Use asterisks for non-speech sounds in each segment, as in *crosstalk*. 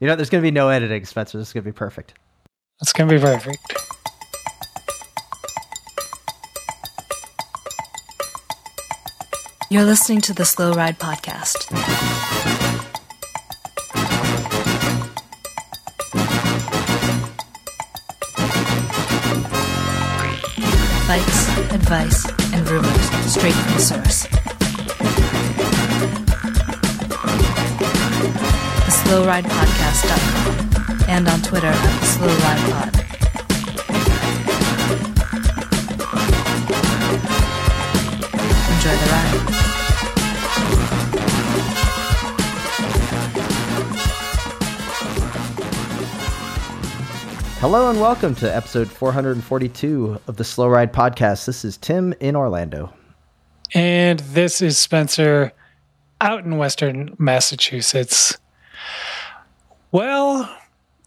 You know, there's going to be no editing, Spencer. This is going to be perfect. It's going to be perfect. You're listening to the Slow Ride Podcast. Bikes, advice, and rumors straight from the source. SlowRidePodcast.com and on Twitter at SlowRidePod. Enjoy the ride. Hello and welcome to episode 442 of the Slow Ride Podcast. This is Tim in Orlando. And this is Spencer out in Western Massachusetts. Well,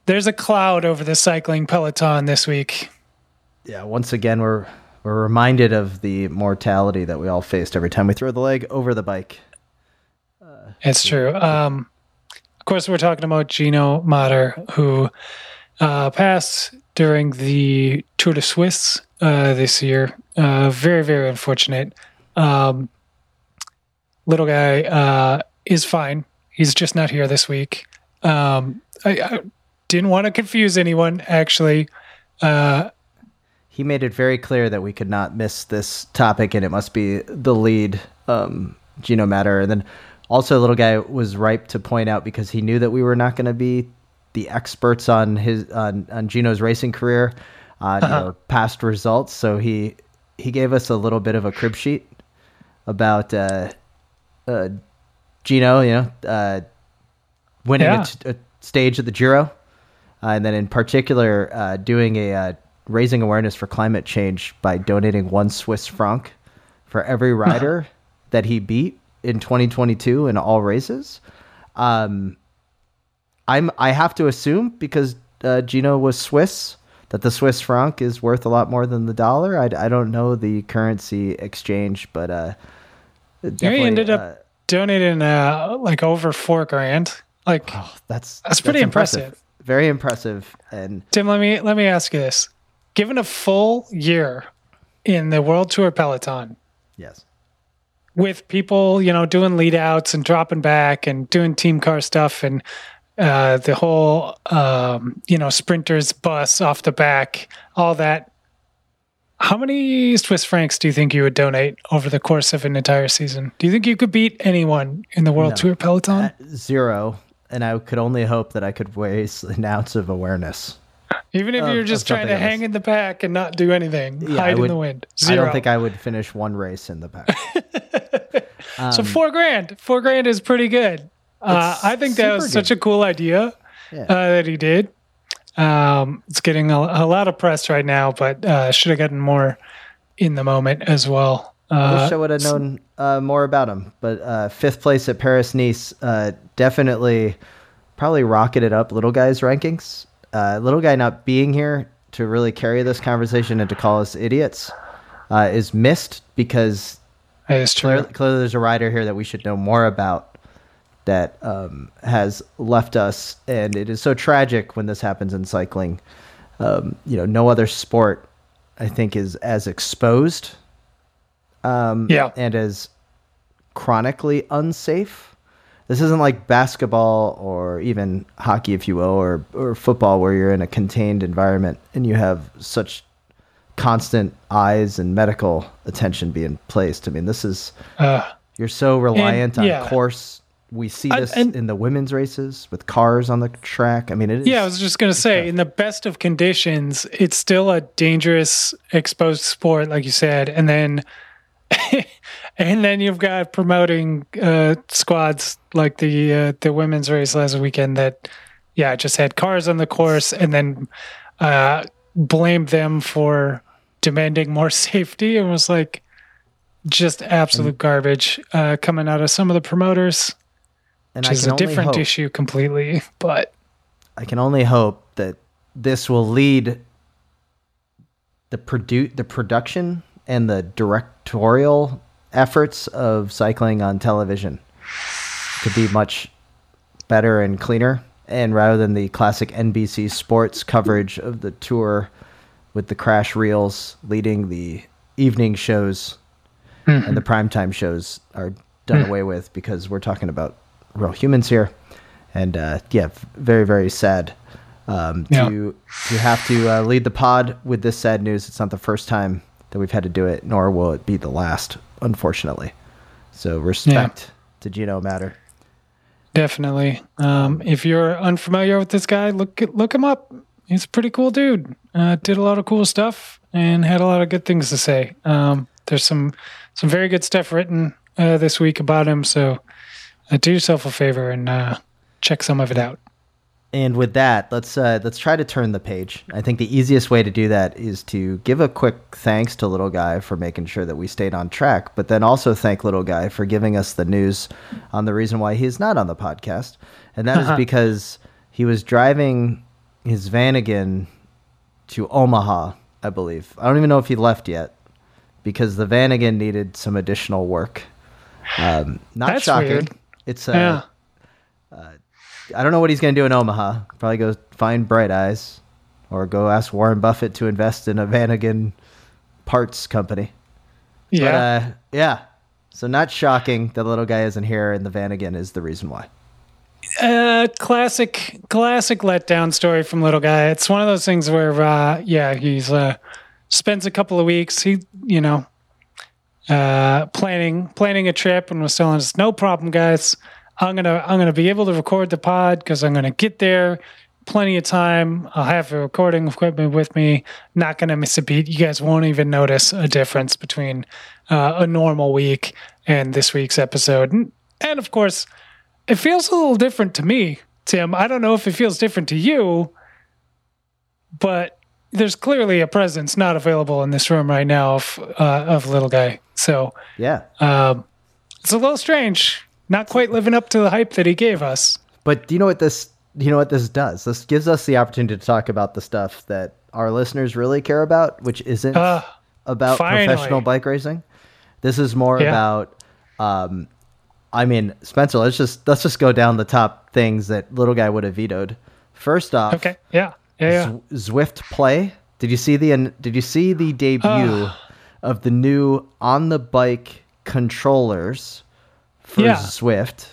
there's a cloud over the cycling peloton this week. Yeah, once again, we're we're reminded of the mortality that we all faced every time we throw the leg over the bike. It's true. Um, of course, we're talking about Gino Mäder, who uh, passed during the Tour de Suisse uh, this year. Uh, very, very unfortunate. Um, little guy uh, is fine. He's just not here this week. Um, I, I didn't want to confuse anyone, actually. Uh, He made it very clear that we could not miss this topic, and it must be the lead um, Gino Mäder. And then also, a little guy was ripe to point out because he knew that we were not going to be the experts on his on, on Gino's racing career, uh, you know, past results. So he he gave us a little bit of a crib sheet about uh, uh, Gino, you know, uh, winning Yeah. a t- a stage at the Giro, uh, and then in particular uh, doing a uh, raising awareness for climate change by donating one Swiss franc for every *laughs* rider that he beat in 2022 in all races. Um, I'm I have to assume because uh, Gino was Swiss that the Swiss franc is worth a lot more than the dollar. I, I don't know the currency exchange, but uh, he ended up uh, donating uh, like over four grand. Like, that's That's pretty impressive. Very impressive, and Tim, let me let me ask you this: Given a full year in the World Tour peloton, yes. with people, you know, doing lead outs and dropping back and doing team car stuff and uh, the whole, um, you know, sprinters bus off the back, all that. How many Swiss francs do you think you would donate over the course of an entire season? Do you think you could beat anyone in the World No. Tour peloton? At zero, and I could only hope that I could raise an ounce of awareness. Even if of- you're just trying to something hang in the pack and not do anything, Yeah, hide in the wind. Zero. I don't think I would finish one race in the pack. *laughs* Um, So four grand, four grand is pretty good. Uh, I think that was super such a cool idea Yeah. uh, that he did. Um, it's getting a, a lot of press right now, but uh, should have gotten more in the moment as well. I Uh, wish I would have known uh, more about him. But uh, fifth place at Paris Nice uh, definitely probably rocketed up little guy's rankings. Uh, little guy not being here to really carry this conversation and to call us idiots uh, is missed because is clearly, clearly there's a rider here that we should know more about that um, has left us, and it is so tragic when this happens in cycling. Um, you know, no other sport, I think, is as exposed um, Yeah. and as chronically unsafe. This isn't like basketball or even hockey, if you will, or, or football, where you're in a contained environment and you have such constant eyes and medical attention being placed. I mean, this is Uh, you're so reliant on yeah. course. We see I- this and- in the women's races with cars on the track. I mean, it is. yeah, I was just gonna say, in the best of conditions, it's still a dangerous, exposed sport, like you said, and then, *laughs* and then you've got promoting uh, squads like the uh, the women's race last weekend that, yeah, just had cars on the course, and then uh, blamed them for demanding more *laughs* safety, and was like, just absolute garbage uh, coming out of some of the promoters, and which is a different hope- issue completely, *laughs* but. I can only hope that this will lead the produ- the production and the directorial efforts of cycling on television to be much better and cleaner and rather than the classic NBC sports coverage of the tour with the crash reels leading the evening shows and the primetime shows are done away with because we're talking about real humans here. And uh, yeah, very, very sad um, Yeah. to, to have to uh, lead the pod with this sad news. It's not the first time that we've had to do it, nor will it be the last, unfortunately. So respect to Gino Mäder. Definitely. Um, if you're unfamiliar with this guy, look look him up. He's a pretty cool dude. Uh, did a lot of cool stuff and had a lot of good things to say. Um, there's some some very good stuff written uh, this week about him. So uh, do yourself a favor and uh, check some of it out. And with that, let's uh, let's try to turn the page. I think the easiest way to do that is to give a quick thanks to Little Guy for making sure that we stayed on track, but then also thank Little Guy for giving us the news on the reason why he's not on the podcast, and that is because he was driving his Vanagon to Omaha, I believe. I don't even know if he left yet because the Vanagon needed some additional work. Um, not That's shocking. weird. It's uh, yeah. I don't know what he's going to do in Omaha. Probably go find Bright Eyes or go ask Warren Buffett to invest in a Vanagon parts company. Yeah. But, uh, yeah. So not shocking the little guy isn't here and the Vanagon is the reason why. Uh, classic, classic letdown story from little guy. It's one of those things where, uh, yeah, he's uh, spends a couple of weeks. He, you know, uh, planning planning a trip and was telling us, no problem, guys. I'm gonna I'm gonna be able to record the pod because I'm gonna get there. Plenty of time. I'll have the recording equipment with me. Not gonna miss a beat. You guys won't even notice a difference between uh, a normal week and this week's episode. And, and of course, it feels a little different to me, Tim. I don't know if it feels different to you, but there's clearly a presence not available in this room right now of uh, of little guy. So Yeah. um, it's a little strange. Not quite living up to the hype that he gave us. But do you know what this you know what this does? This gives us the opportunity to talk about the stuff that our listeners really care about, which isn't Uh, about finally. professional bike racing. This is more Yeah. about um I mean, Spencer, let's just let's just go down the top things that little guy would have vetoed. First off, okay, yeah, yeah, yeah. Z- Zwift Play. Did you see the did you see the debut of the new on the bike controllers for Yeah. Zwift?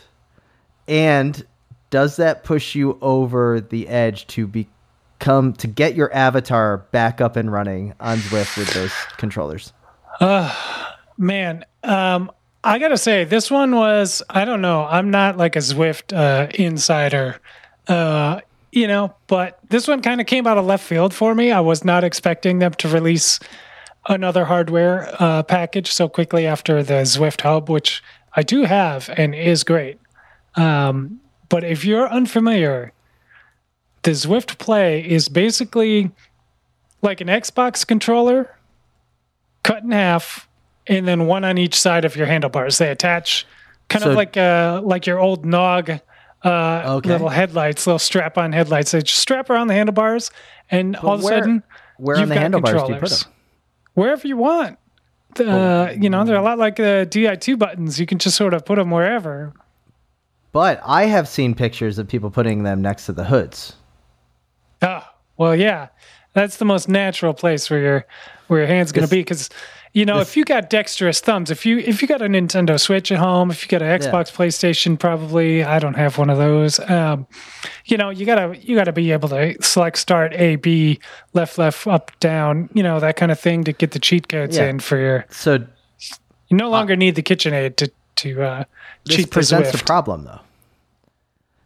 And does that push you over the edge to become to get your avatar back up and running on Zwift with those controllers? Man, um, I gotta say, this one was, I don't know, I'm not like a Zwift uh, insider, uh, you know, but this one kind of came out of left field for me. I was not expecting them to release another hardware uh, package so quickly after the Zwift Hub, which I do have and is great. Um, but if you're unfamiliar, the Zwift Play is basically like an Xbox controller cut in half and then one on each side of your handlebars. They attach kind So- of like uh like your old Knog uh Okay. little headlights, little strap on headlights. They just strap around the handlebars and all of a where- sudden where on you've the got handlebars do you put controllers. 'em? Wherever you want. Uh, you know, they're a lot like the Di2 buttons. You can just sort of put them wherever. But I have seen pictures of people putting them next to the hoods. Oh, well, yeah, that's the most natural place where your where your hand's going to be because you know if you got dexterous thumbs, if you if you got a Nintendo Switch at home, if you got an Xbox, PlayStation, probably I don't have one of those. Um, you know, you gotta you gotta be able to select start A B left left up down, you know that kind of thing to get the cheat codes Yeah. in for your. So You no longer need the KitchenAid to to uh, this cheat the presents a problem though.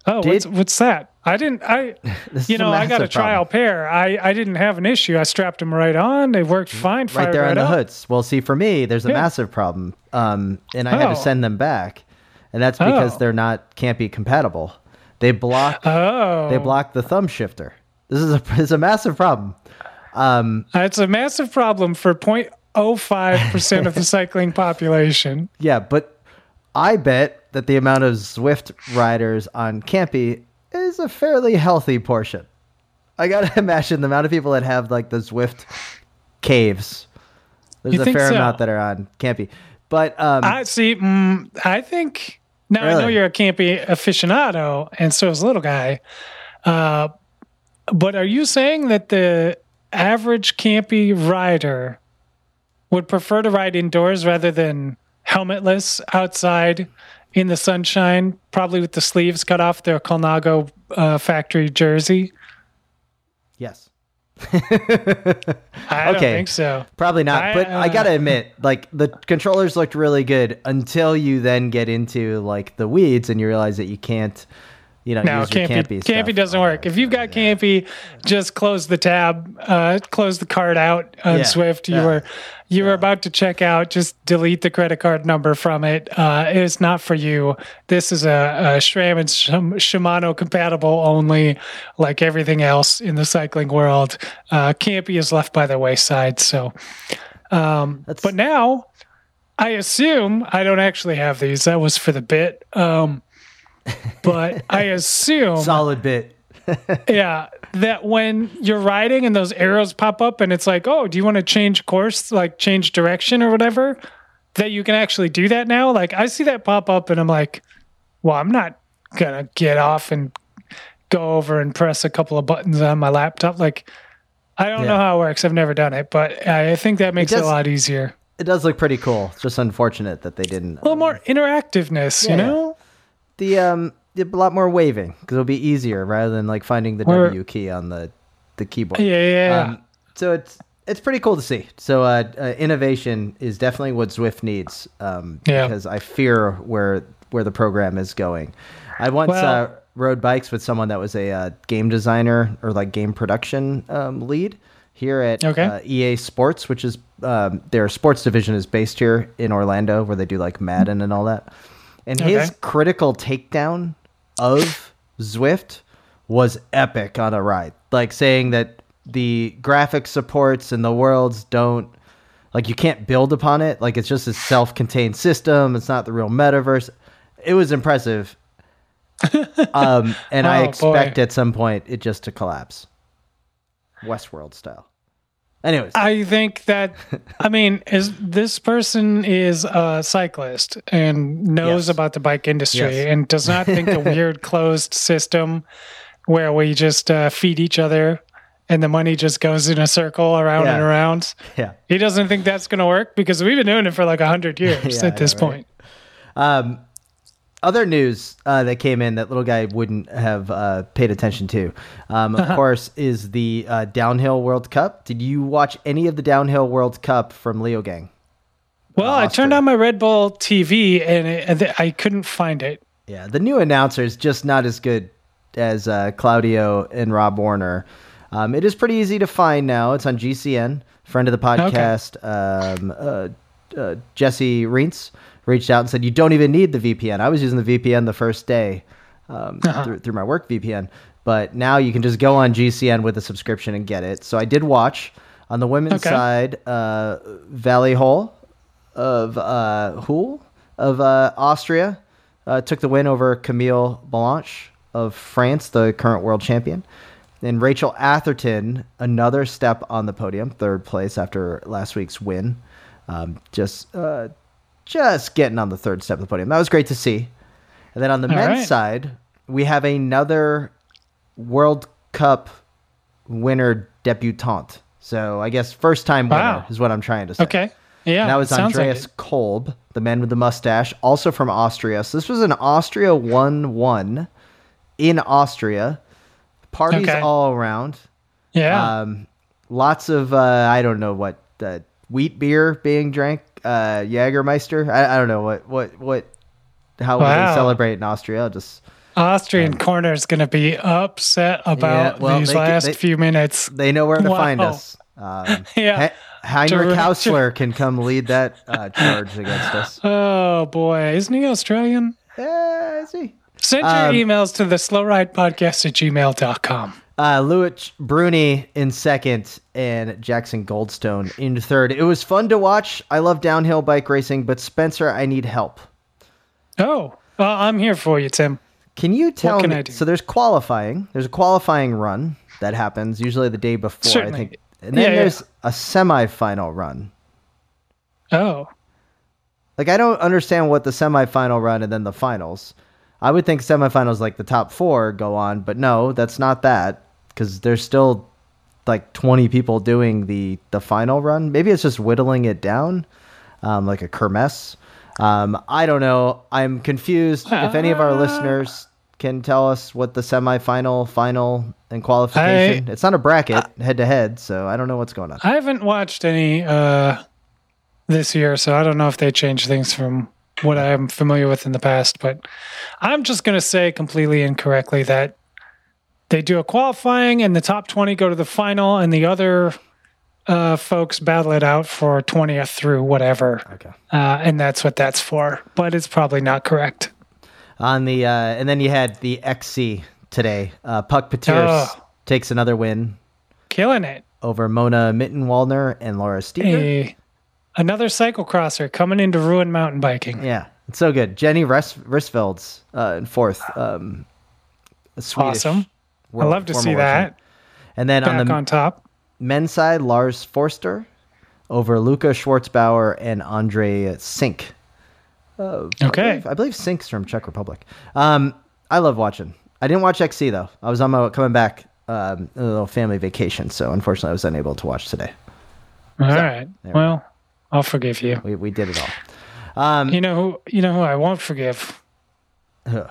Oh, what's, what's that? I didn't. I *laughs* you know I got a trial problem. pair. I I didn't have an issue. I strapped them right on. They worked fine. right there on the up. hoods. Well, see, for me, there's a Yeah. massive problem, um, and I had Oh. to send them back, and that's because Oh. they're not can't be compatible. They block Oh, they block the thumb shifter. This is a *laughs* is a massive problem. Um, It's a massive problem for 0.05 percent of the *laughs* cycling population. yeah, but I bet that the amount of Zwift riders on Campy is a fairly healthy portion. I gotta *laughs* imagine the amount of people that have like the Zwift caves. There's You a fair so? amount that are on Campy, but um, I see. Mm, I think now I know you're a campy aficionado, and so is little guy. Uh, but are you saying that the average campy rider would prefer to ride indoors rather than helmetless outside in the sunshine, probably with the sleeves cut off their Colnago uh, factory jersey? Yes. *laughs* I don't Okay. think so. Probably not, I, but I uh, gotta admit, like the controllers looked really good until you then get into like the weeds and you realize that you can't, you know, No, Campy, campy. Campy doesn't work. If you've got Campy, just close the tab, uh, close the card out on Yeah, Zwift. You yeah, were you were about to check out. Just delete the credit card number from it. Uh, it's not for you. This is a, a SRAM and Shimano compatible only, like everything else in the cycling world. Uh, Campy is left by the wayside. So, um, but now. I assume I don't actually have these. That was for the bit. Um, *laughs* but I assume Solid bit. *laughs* yeah, that when you're riding and those arrows pop up and it's like, oh, do you want to change course, like change direction or whatever? That you can actually do that now. Like I see that pop up and I'm like, well, I'm not gonna get off and go over and press a couple of buttons on my laptop. Like I don't know how it works. I've never done it, but I think that makes it, does- a lot easier. It does look pretty cool. It's just unfortunate that they didn't. A little more interactiveness, Yeah, you know? The um, a lot more waving because it'll be easier rather than like finding the Or- W key on the the keyboard. Yeah, yeah. yeah. Um, so it's it's pretty cool to see. So uh, uh, innovation is definitely what Zwift needs. Um, Yeah. Because I fear where where the program is going. I once Well- uh, rode bikes with someone that was a uh, game designer or like game production um, lead here at Okay. uh, EA Sports, which is um, their sports division is based here in Orlando, where they do like Madden and all that. And his Okay. critical takedown of Zwift was epic on a ride. Like saying that the graphic supports and the worlds don't like you can't build upon it. Like it's just a self-contained system. It's not the real metaverse. It was impressive. *laughs* um, and I Oh, expect boy. at some point it just to collapse, Westworld style. Anyways, I think that I mean is this person is a cyclist and knows Yes. about the bike industry Yes. and does not think a weird *laughs* closed system where we just uh, feed each other and the money just goes in a circle around Yeah. and around. yeah. He doesn't think that's going to work because we've been doing it for like a hundred years *laughs* Yeah, at this know, right? point. Um, other news uh, that came in that little guy wouldn't have uh, paid attention to, um, of *laughs* course, is the uh, Downhill World Cup. Did you watch any of the Downhill World Cup from Leogang? Well, I turned on my Red Bull TV and, it, I couldn't find it. Yeah, the new announcer is just not as good as uh, Claudio and Rob Warner. Um, it is pretty easy to find now. It's on GCN. Friend of the podcast, um, uh, uh, Jesse Reintz, reached out and said, You don't even need the VPN. I was using the VPN the first day um, Uh-huh. through, through my work VPN. But now you can just go on GCN with a subscription and get it. So I did watch. On the women's Okay. side, uh, Vali Höll of uh, Hull of uh, Austria uh, took the win over Camille Balanche of France, the current world champion. And Rachel Atherton, another step on the podium, third place after last week's win. Um, just, uh, just getting on the third step of the podium. That was great to see. And then on the All men's right. side, we have another World Cup winner debutante. So I guess first time winner Wow. is what I'm trying to say. Okay. Yeah. And that was sounds like Andreas. Kolb, the man with the mustache, also from Austria. So this was an Austria 1 1 in Austria. Parties Okay. all around. Yeah. Um, lots of, uh, I don't know what, uh, wheat beer being drank, uh, Jagermeister. I, I don't know what, what, what, how Wow. they celebrate in Austria? Just, Austrian corner is going to be upset about well, these last they- few minutes. they know where to find us. Um, *laughs* Yeah. He- Heinrich Haussler can come lead that uh, charge against us. *laughs* Oh boy, isn't he Australian? Yeah, is he? Send your Um, emails to the slow ride podcast at gmail.com. Uh, Loïc Bruni in second and Jackson Goldstone in third. It was fun to watch. I love downhill bike racing, but Spencer, I need help. Oh, well, I'm here for you, Tim. Can you tell can me? So there's qualifying. There's a qualifying run that happens usually the day before. Certainly. I think, and then Yeah, yeah. there's a semifinal run. Oh, Like I don't understand what the semifinal run and then the finals. I would think semifinals like the top four go on, but no, that's not that because there's still like 20 people doing the the final run. Maybe it's just whittling it down, um, like a kermesse. Um, I don't know. I'm confused. if any of our *laughs* listeners can tell us what the semifinal, final, and qualification. it's not a bracket head to head, so I don't know what's going on. I haven't watched any uh, this year, so I don't know if they changed things from what I'm familiar with in the past. But I'm just going to say completely incorrectly that they do a qualifying and the top 20 go to the final, and the other uh, folks battle it out for 20th through whatever. Okay. Uh, and that's what that's for. But it's probably not correct. On the uh, and then you had the XC today. Uh, Puck Pieterse Oh. takes another win Killing it. over Mona Mitterwallner and Laura Stigger. another cycle crosser coming into ruin mountain biking. Yeah, it's so good. Jenny Res- Rissveds uh, in fourth. Um, Swedish Awesome. I love to see that. And then Back on the on top. men's side, Lars Forster over Luca Schwarzbauer and Andre Cink. Uh, I Okay. believe, I believe Cink's from Czech Republic. Um, I love watching. I didn't watch XC though. I was on my coming back um, a little family vacation, so unfortunately I was unable to watch today. All right. there we Well, I'll forgive you. We we did it all. Um, You know who? You know who I won't forgive. Huh.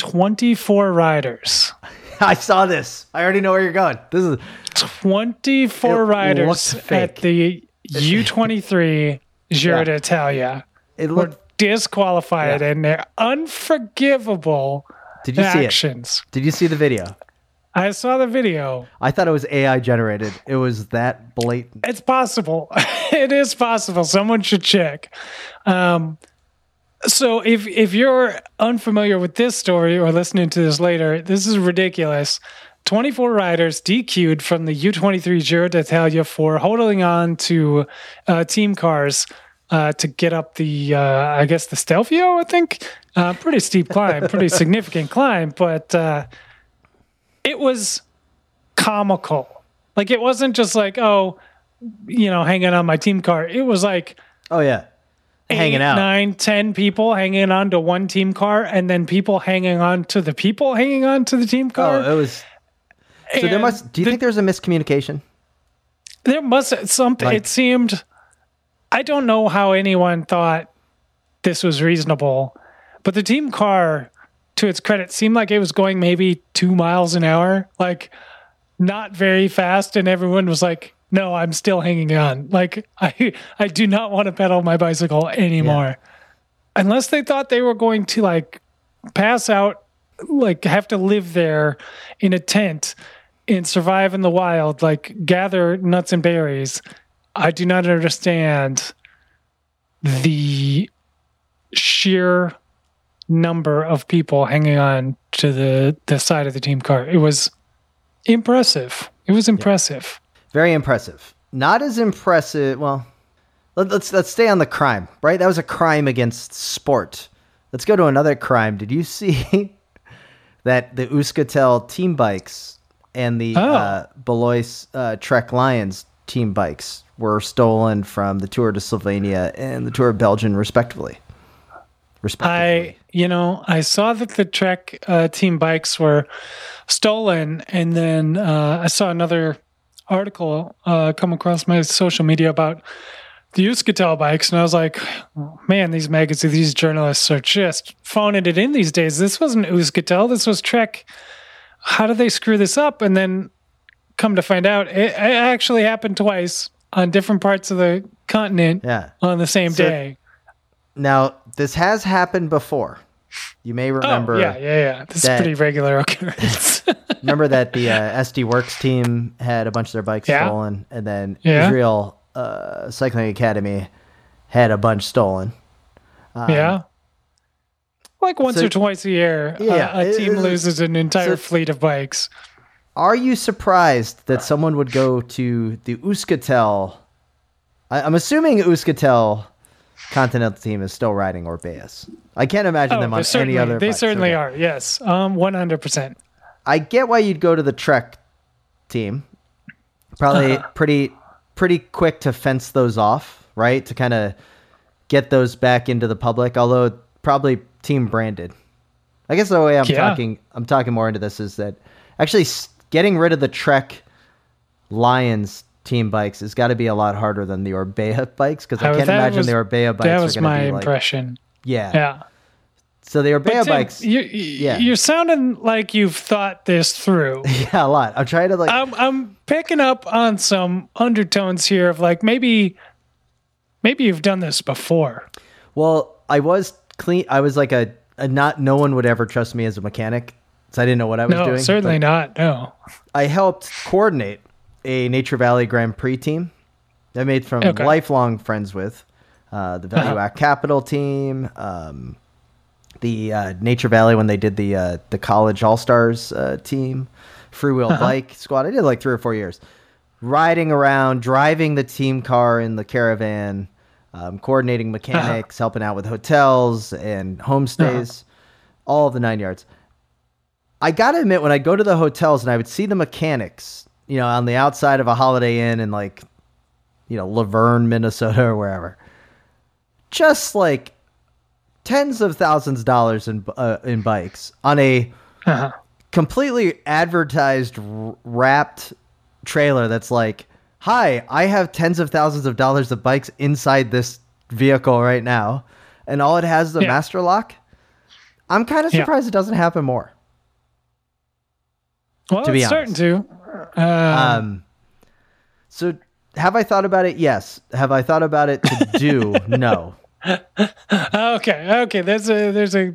Twenty-four riders. *laughs* I saw this. I already know where you're going. This is Twenty-four riders at the U twenty-three *laughs* Giro Yeah. d'Italia it were looked. disqualified Yeah. in their unforgivable Did you see it? actions. Did you see the video? I saw the video. I thought it was AI generated. It was that blatant. It's possible. *laughs* it is possible. Someone should check. Um, so if if you're unfamiliar with this story or listening to this later, this is ridiculous. 24 riders DQ'd from the U23 Giro d'Italia for holding on to uh, team cars uh, to get up the, uh, I guess, the Stelvio, I think. Uh, pretty steep climb, pretty *laughs* significant climb, but uh, it was comical. Like it wasn't just like, oh, you know, hanging on my team car. It was like Oh yeah, hanging eight, out. nine, ten people hanging on to one team car, and then people hanging on to the people hanging on to the team oh, car. Oh, it was. So there must. Do you the- think there's a miscommunication? there must something? Like- it seemed. I don't know how anyone thought this was reasonable, but the team car, to its credit, seemed like it was going maybe two miles an hour, like not very fast, and everyone was like, "No, I'm still hanging on. Like *laughs* I, I do not want to pedal my bicycle anymore." Unless they thought they were going to like pass out, like have to live there in a tent and survive in the wild, like gather nuts and berries. I do not understand the sheer number of people hanging on to the, the side of the team car. It was impressive. It was impressive. Very impressive. Not as impressive. Well, let, let's let's stay on the crime. Right, that was a crime against sport. Let's go to another crime. Did you see *laughs* that the Euskaltel team bikes and the Oh. uh, Baloise uh, Trek Lions team bikes were stolen from the Tour de Slovenia and the Tour of Belgium, respectively? Respectively. I, you know, I saw that the Trek uh, team bikes were stolen, and then uh, I saw another article uh, come across my social media about the Euskaltel bikes, and I was like, man, these magazines, these journalists are just phoning it in these days. This wasn't Euskaltel, this was Trek. How did they screw this up? And then come to find out, it, it actually happened twice on different parts of the continent yeah. on the same So- day. Now this has happened before. You may remember. oh, yeah, yeah, yeah. This that- is pretty regular *laughs* occurrence. *laughs* Remember that the *laughs* uh, SD Worx team had a bunch of their bikes Yeah. stolen, and then Yeah. Israel uh, Cycling Academy had a bunch stolen. yeah. Like once so- or twice a year, uh, Yeah, a team it- loses an entire so- fleet of bikes. Are you surprised that someone would go to the Euskaltel? I, I'm assuming Euskaltel Continental team is still riding Orbeas. I can't imagine Oh, them on any other. they bikes. certainly are. Yes, um, one hundred percent. I get why you'd go to the Trek team. Probably Uh-huh. *laughs* pretty pretty quick to fence those off, right? To kind of get those back into the public. Although probably team branded. I guess the way I'm Yeah. talking, I'm talking more into this is that actually getting rid of the Trek Lions team bikes has got to be a lot harder than the Orbea *laughs* bikes because I can't imagine was- the Orbea bikes that are was going my to be like impression. yeah. Yeah. So the Orbea Tim, bikes, you, yeah. you're sounding like you've thought this through. *laughs* yeah, a lot. I'm trying to like I'm I'm picking up on some undertones here of like maybe maybe you've done this before. Well, I was clean. I was like a, a not. No one would ever trust me as a mechanic, so I didn't know what I was No, doing. certainly not. No. I helped coordinate a Nature Valley Grand Prix team. I made from Okay. lifelong friends with uh, the Value Uh-huh. Act Capital team, um, the uh, Nature Valley when they did the uh, the College All Stars uh, team, Free Wheel Uh-huh. Bike Squad. I did like three or four years, riding around, driving the team car in the caravan, um, coordinating mechanics, helping out with hotels and homestays, all of the nine yards. I gotta admit, when I go to the hotels and I would see the mechanics, you know, on the outside of a Holiday Inn in like, you know, Laverne, Minnesota, or wherever, just like tens of thousands of dollars in uh, in bikes on a Uh-huh. completely advertised, wrapped trailer that's like, "Hi, I have tens of thousands of dollars of bikes inside this vehicle right now," and all it has is a Yeah. master lock. I'm kind of Yeah. surprised it doesn't happen more. Well, to be it's starting to. Um, Um, so have I thought about it? Yes. Have I thought about it to do? *laughs* no. okay, okay. There's a there's a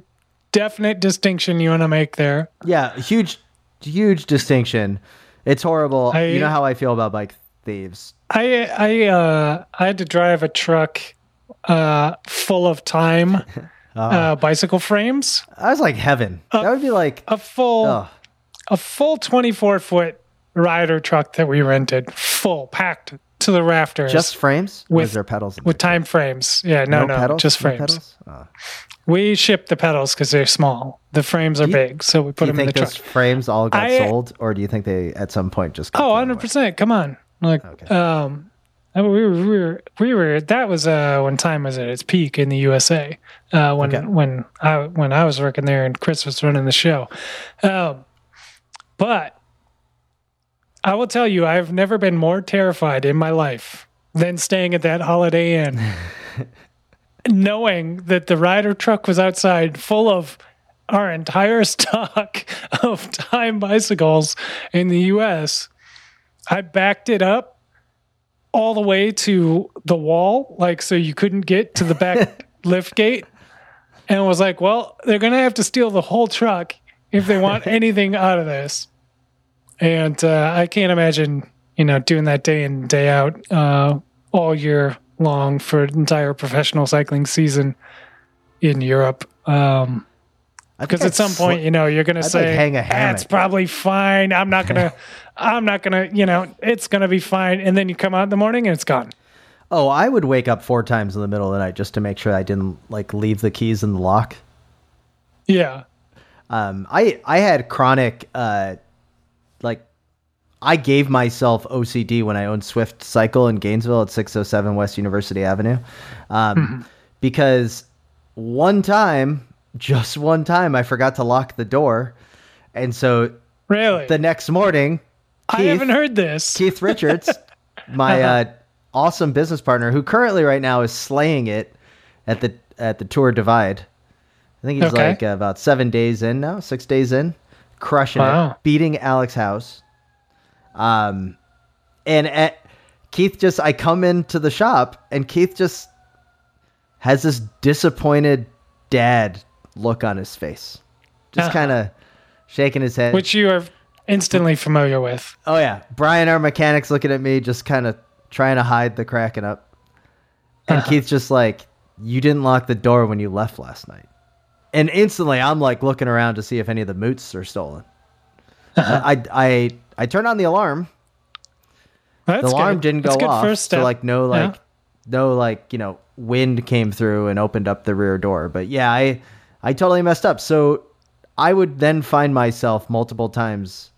definite distinction you want to make there. Yeah, huge, huge distinction. It's horrible. I- you know how I feel about bike thieves. I I uh I had to drive a truck uh full of time *laughs* uh bicycle frames. I was like heaven. that would be like, A full oh, a full 24 foot Ryder truck that we rented, full packed to the rafters. just frames. With- there pedals? With there? time frames. Yeah, no, no, pedals. just No frames. pedals? Oh. We ship the pedals because they're small. The frames are you- big, so we put them in the think truck. frames all got I- sold, or do you think they at some point just? Got Oh, 100 percent. Come on, like, Okay. um, we were, we were, we were. That was uh when time was at its peak in the USA. Uh, when Okay. when I when I was working there and Chris was running the show. Um, but I will tell you, I've never been more terrified in my life than staying at that Holiday Inn, *laughs* knowing that the Ryder truck was outside full of our entire *laughs* stock of time bicycles in the US. I backed it up all the way to the wall, like so you couldn't get to the back *laughs* lift gate, and was like, well, they're gonna have to steal the whole truck if they want anything out of this. And uh, I can't imagine, you know, doing that day in day out uh, all year long for an entire professional cycling season in Europe. Um, because at some point, you know, you're gonna I'd, like, say, hang a "That's hammock." probably fine. I'm not gonna, *laughs* I'm not gonna, you know, it's gonna be fine." And then you come out in the morning and it's gone. Oh, I would wake up four times in the middle of the night just to make sure I didn't like leave the keys in the lock. Yeah, Um, I I had chronic uh, like I gave myself OCD when I owned Swift Cycle in Gainesville at 607 West University Avenue, um, because one time, just one time, I forgot to lock the door, and so really. the next morning, I Keith- haven't heard this. Keith Richards, *laughs* my uh, awesome business partner, who currently right now is slaying it at the at the Tour Divide. I think he's Okay. like uh, about seven days in now, six days in, crushing it, beating Alex House. Um, and at, Keith just, I come into the shop and Keith just has this disappointed dad look on his face, just Uh-huh. kind of shaking his head. which you are instantly familiar with. Oh yeah, Brian, our mechanic's looking at me, just kind of trying to hide the cracking up, and Keith's just like, "You didn't lock the door when you left last night," and instantly I'm like looking around to see if any of the moots are stolen. I I I turned on the alarm. That's the alarm good. didn't go That's good off, First step. so like no Yeah. like no like you know wind came through and opened up the rear door. But yeah, I I totally messed up. So I would then find myself multiple times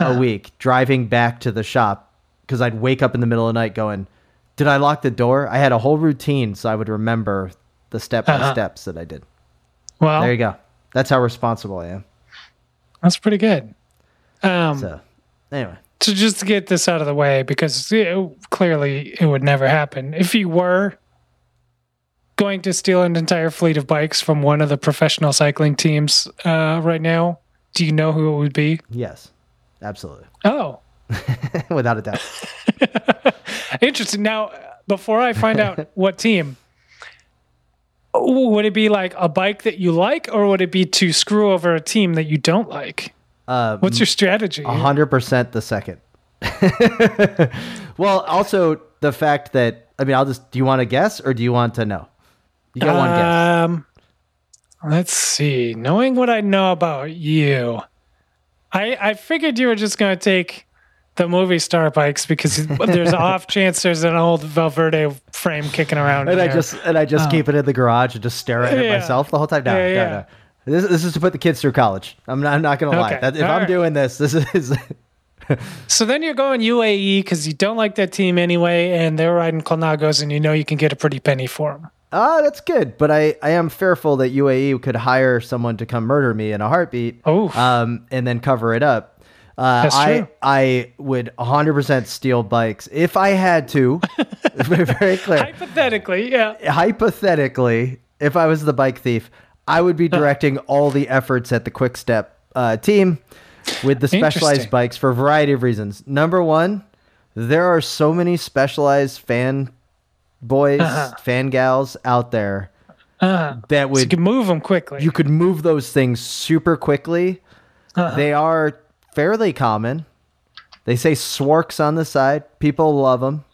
a week driving back to the shop because I'd wake up in the middle of the night going, "Did I lock the door?" I had a whole routine so I would remember the step by Uh-huh. steps that I did. Well, There you go. That's how responsible I am. that's pretty good. Um, So, anyway, so just to get this out of the way, because it, clearly it would never happen. If you were going to steal an entire fleet of bikes from one of the professional cycling teams uh, right now, do you know who it would be? yes, absolutely, Oh, *laughs* without a doubt. *laughs* interesting. Now, before I find out *laughs* what team, would it be like a bike that you like, or would it be to screw over a team that you don't like? Uh, What's your strategy? Hundred percent the second. *laughs* well, also the fact that I mean, I'll just. Do you want to guess or do you want to know? You got one guess. Um, let's see. Knowing what I know about you, I I figured you were just going to take the Movistar bikes because there's *laughs* off chance there's an old Valverde frame kicking around. And I just and I just keep it in the garage and just stare at it Yeah. myself the whole time. No, Yeah, yeah. no. This, this is to put the kids through college. I'm not, I'm not gonna lie. That, if All I'm right. doing this, this is *laughs* so then you're going UAE because you don't like that team anyway, and they're riding Colnagos, and you know you can get a pretty penny for them. ah, that's good. But I, I am fearful that UAE could hire someone to come murder me in a heartbeat. Oh. um, and then cover it up. Uh, I. I would 100% steal bikes if I had to. *laughs* *laughs* very clear. Hypothetically, yeah. hypothetically, if I was the bike thief, I would be directing all the efforts at the Quick Step uh, team with the specialized bikes for a variety of reasons. Number one, there are so many specialized fan boys, Uh-huh. fan gals out there Uh, that so you would can move them quickly. you could move those things super quickly. Uh-huh. They are fairly common. They say S-Works on the side. People love them.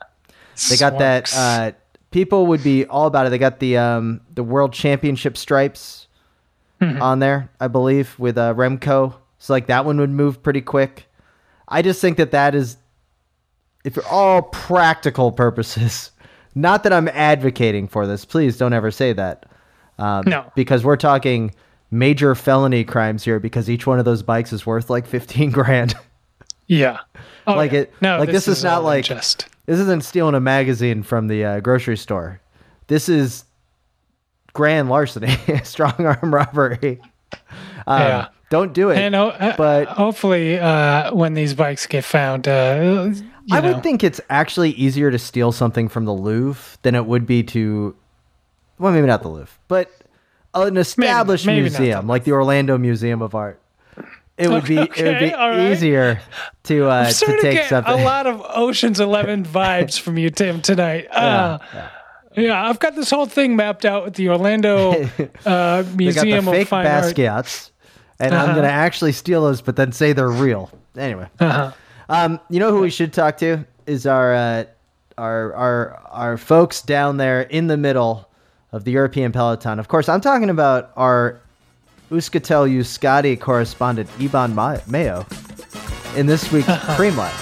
They got that. Uh, people would be all about it. They got the um, the World Championship stripes Mm-hmm. on there, I believe, with uh, Remco. So like that one would move pretty quick. I just think that that is, if for all practical purposes, *laughs* not that I'm advocating for this. Please don't ever say that. Um, No. because we're talking major felony crimes here. Because each one of those bikes is worth like fifteen grand. *laughs* yeah. Oh, like yeah. it- No, like this is not like- just. This isn't stealing a magazine from the uh, grocery store. This is grand larceny, *laughs* strong arm robbery. Um, Yeah. Don't do it. And uh, but- hopefully, uh, when these bikes get found, uh, I know, would think it's actually easier to steal something from the Louvre than it would be to, well, maybe not the Louvre, but an established maybe the museum like the Orlando Museum of Art. It would be it would be right. easier to uh, I'm to take get something. a lot of Ocean's Eleven *laughs* vibes from you, Tim, tonight. Uh, yeah, I've got this whole thing mapped out with the Orlando uh, *laughs* they got the Museum of Fine Art. Basquiat's, and I'm Uh-huh. gonna actually steal those, but then say they're real. Anyway, Uh-huh. um, you know who we should talk to is our uh, our our our folks down there in the middle of the European peloton. Of course, I'm talking about our Euskaltel Euskadi correspondent Iban Ma- Mayo in this week's. *laughs* Preem Lap.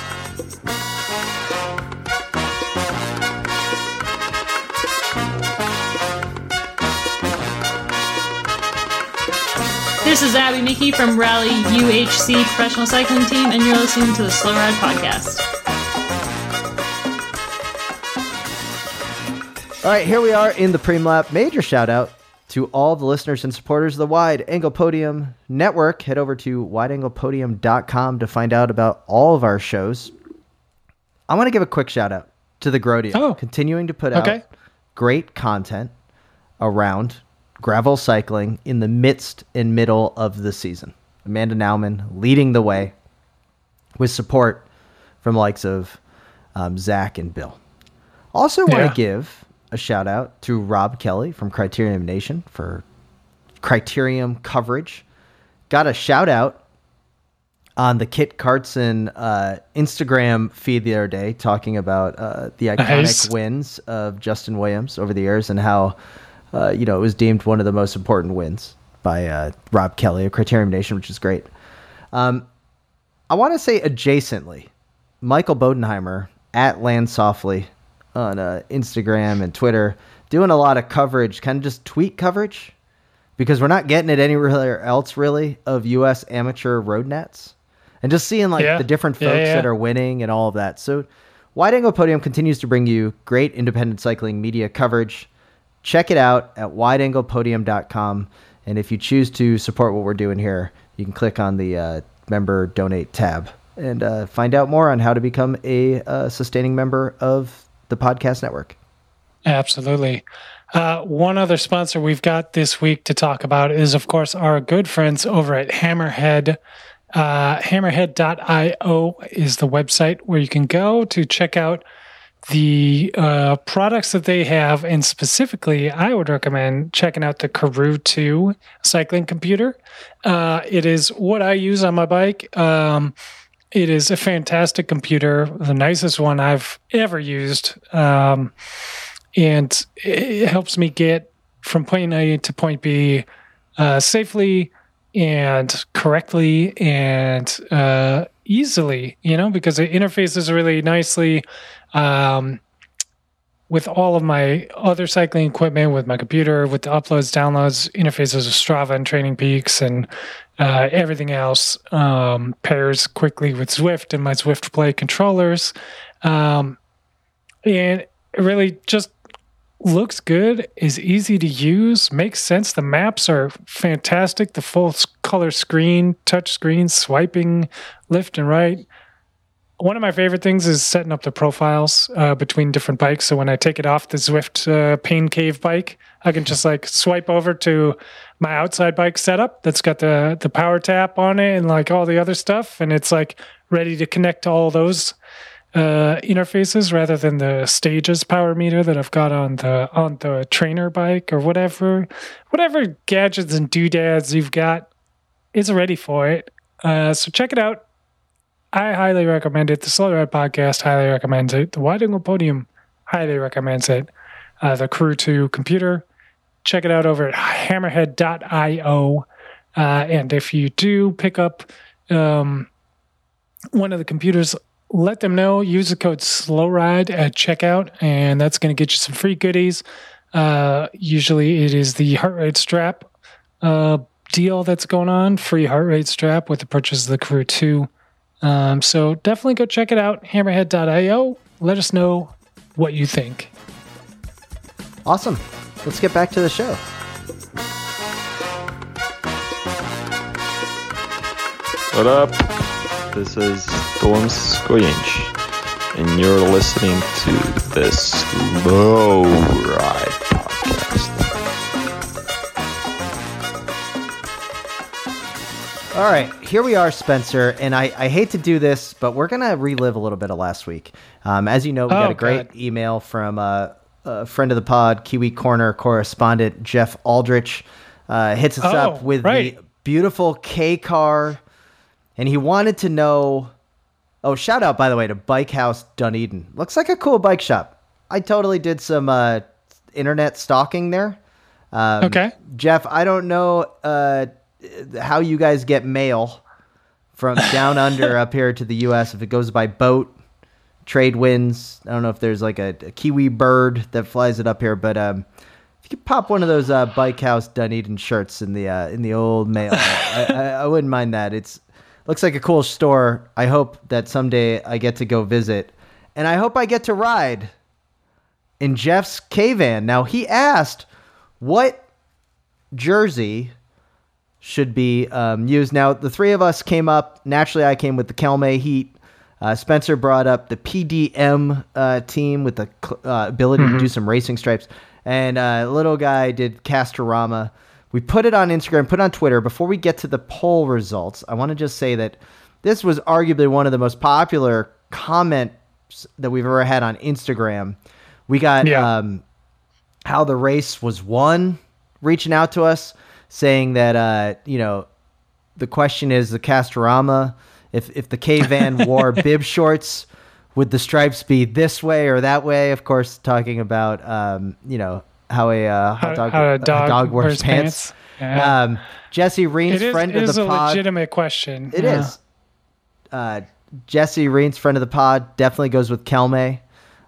This is Abby Mickey from Rally UHC Professional Cycling Team, and you're listening to the Slow Ride Podcast. All right, here we are in the Preem Lap. Major shout out to all the listeners and supporters of the Wide Angle Podium Network. Head over to wideanglepodium.com to find out about all of our shows. I want to give a quick shout out to the Grodeo, Oh. continuing to put Okay. out great content around gravel cycling in the midst and middle of the season. Amanda Nauman leading the way with support from the likes of um, Zach and Bill. Also, want Yeah. to give a shout out to Rob Kelly from Criterion Nation for Criterion coverage. Got a shout out on the Kit Cartson uh, Instagram feed the other day, talking about uh, the iconic Nice. wins of Justin Williams over the years and how uh, you know it was deemed one of the most important wins by uh, Rob Kelly of Criterion Nation, which is great. Um, I want to say adjacently, Michael Bodenheimer at Land Softly on uh, Instagram and Twitter doing a lot of coverage, kind of just tweet coverage, because we're not getting it anywhere else really of U.S. amateur road nets, and just seeing like Yeah. the different Yeah, folks yeah. that are winning and all of that. So, Wide Angle Podium continues to bring you great independent cycling media coverage. Check it out at wideanglepodium.com. And if you choose to support what we're doing here, you can click on the uh, member donate tab and uh, find out more on how to become a uh, sustaining member of the podcast network. Absolutely. Uh, one other sponsor we've got this week to talk about is, of course, our good friends over at Hammerhead. Uh, hammerhead.io is the website where you can go to check out the uh, products that they have. And specifically, I would recommend checking out the Karoo 2 cycling computer. Uh, it is what I use on my bike. Um, it is a fantastic computer, the nicest one I've ever used. Um, and it helps me get from point A to point B uh, safely and correctly and uh, easily, you know, because it interfaces really nicely um, with all of my other cycling equipment, with my computer, with the uploads, downloads, interfaces with Strava and Training Peaks, and uh, everything else um, pairs quickly with Zwift and my Zwift Play controllers. Um, and it really just looks good, is easy to use, makes sense. The maps are fantastic. The full color screen, touch screen, swiping left and right. One of my favorite things is setting up the profiles uh, between different bikes. So when I take it off the Zwift uh, Pain Cave bike, I can just like swipe over to my outside bike setup that's got the the power tap on it and like all the other stuff, and it's like ready to connect to all those uh, interfaces rather than the stages power meter that I've got on the on the trainer bike or whatever whatever gadgets and doodads you've got is ready for it. Uh, so check it out. I highly recommend it. The Slow Ride podcast highly recommends it. The Wide Angle Podium highly recommends it. Uh, the Karoo 2 computer. Check it out over at hammerhead.io. Uh, and if you do pick up um, one of the computers let them know. Use the code SLOWRIDE at checkout, and that's going to get you some free goodies. Uh, usually, it is the heart rate strap uh, deal that's going on. Free heart rate strap with the purchase of the Karoo 2. Um, so definitely go check it out. Hammerhead.io. Let us know what you think. Awesome. Let's get back to the show. What up? This is Storm Skoyinch, and you're listening to the Slow Ride All right, here we are, Spencer, and I, I hate to do this, but we're gonna relive a little bit of last week. Um, as you know, we Oh, got a great God. email from uh, a friend of the pod, Kiwi Corner correspondent Jeff Aldrich. Uh, hits us Oh, up with right. the beautiful K car, and he wanted to know. Oh, shout out by the way to Bike House Dunedin. Looks like a cool bike shop. I totally did some uh, internet stalking there. Um, Okay. Jeff, I don't know uh, how you guys get mail from down under *laughs* up here to the U.S. If it goes by boat, trade winds. I don't know if there's like a, a kiwi bird that flies it up here, but um, if you could pop one of those uh, Bike House Dunedin shirts in the uh, in the old mail, I, I, I wouldn't mind that. It's looks like a cool store. I hope that someday I get to go visit, and I hope I get to ride in Jeff's K van. Now he asked what jersey should be um, used. Now the three of us came up. Naturally, I came with the Kelme Heat. Uh, Spencer brought up the PDM uh, team with the uh, ability to do some racing stripes, and uh, little guy did Castorama. We put it on Instagram, put it on Twitter. Before we get to the poll results, I want to just say that this was arguably one of the most popular comments that we've ever had on Instagram. We got Yeah. um, how the race was won reaching out to us saying that uh, you know the question is the Castorama if if the K van *laughs* wore bib shorts would the stripes be this way or that way of course talking about um, you know how a uh, hot dog, how a dog wears, wears pants, pants. Yeah. um, Jesse Reen's It is, friend it of is the a pod legitimate question. It is. Yeah. Uh, Jesse Reen's friend of the pod definitely goes with Kelme.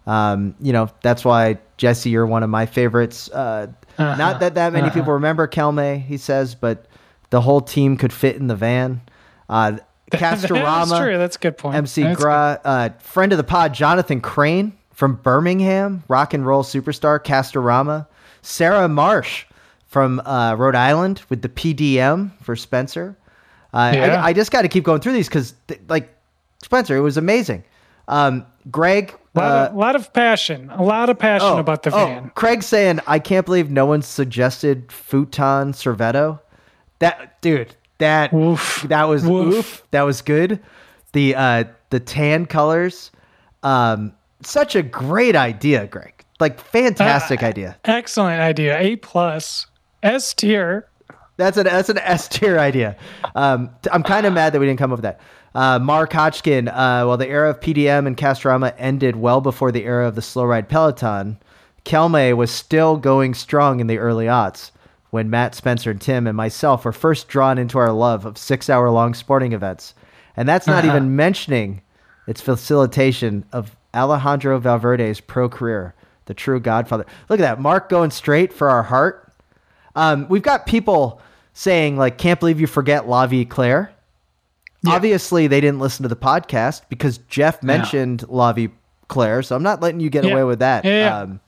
Um, you know, that's why Jesse, you're one of my favorites. Uh, Uh-huh. Not that that many Uh-huh. people remember Kelme, he says, but the whole team could fit in the van. Uh, *laughs* That's Castorama, true. That's a good point. MC That's Gra, uh, friend of the pod, Jonathan Crane from Birmingham, rock and roll superstar, Castorama. Sarah Marsh, from uh, Rhode Island with the PDM for Spencer. Uh, Yeah. I, I just got to keep going through these because, th- like, Spencer, it was amazing. Um, Greg. A lot, uh, of, lot of passion. A lot of passion about the oh, van. Craig saying, I can't believe no one suggested Footon Servetto. That dude, that Woof. that was Woof. oof. That was good. The uh the tan colors. Um such a great idea, Greg. Like fantastic Uh, idea. Excellent idea. A plus. S tier. That's an that's an S tier idea. Um, I'm kind of mad that we didn't come up with that. Uh, Mark Hodgkin. Uh, well, the era of PDM and Castorama ended well before the era of the slow ride peloton. Kelme was still going strong in the early aughts when Matt Spencer and Tim and myself were first drawn into our love of six hour long sporting events, and that's not even *laughs* mentioning its facilitation of Alejandro Valverde's pro career, the true Godfather. Look at that, Mark going straight for our heart. Um, we've got people saying like, "Can't believe you forget La Vie Claire." Obviously, they didn't listen to the podcast because Jeff mentioned La Vie Claire, so I'm not letting you get Yeah. away with that. Yeah, yeah. Um,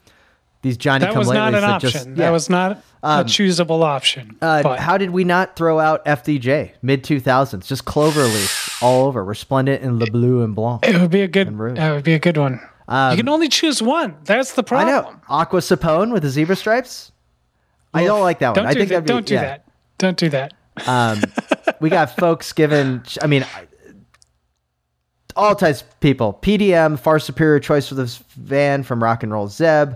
these Johnny That come was not an that option. just- That was not a choosable option. Uh, how did we not throw out FDJ mid 2000s? Just cloverleaf all over, resplendent in le bleu and blanc. it would be a good. That would be a good one. you can only choose one. That's the problem. I know Acqua Sapone with the zebra stripes. I don't like that one. Don't I do think that. Don't do yeah. that. Don't do that. Um, *laughs* we got folks giving, I mean, all types of people. PDM, far superior choice for this van from Rock and Roll Zeb.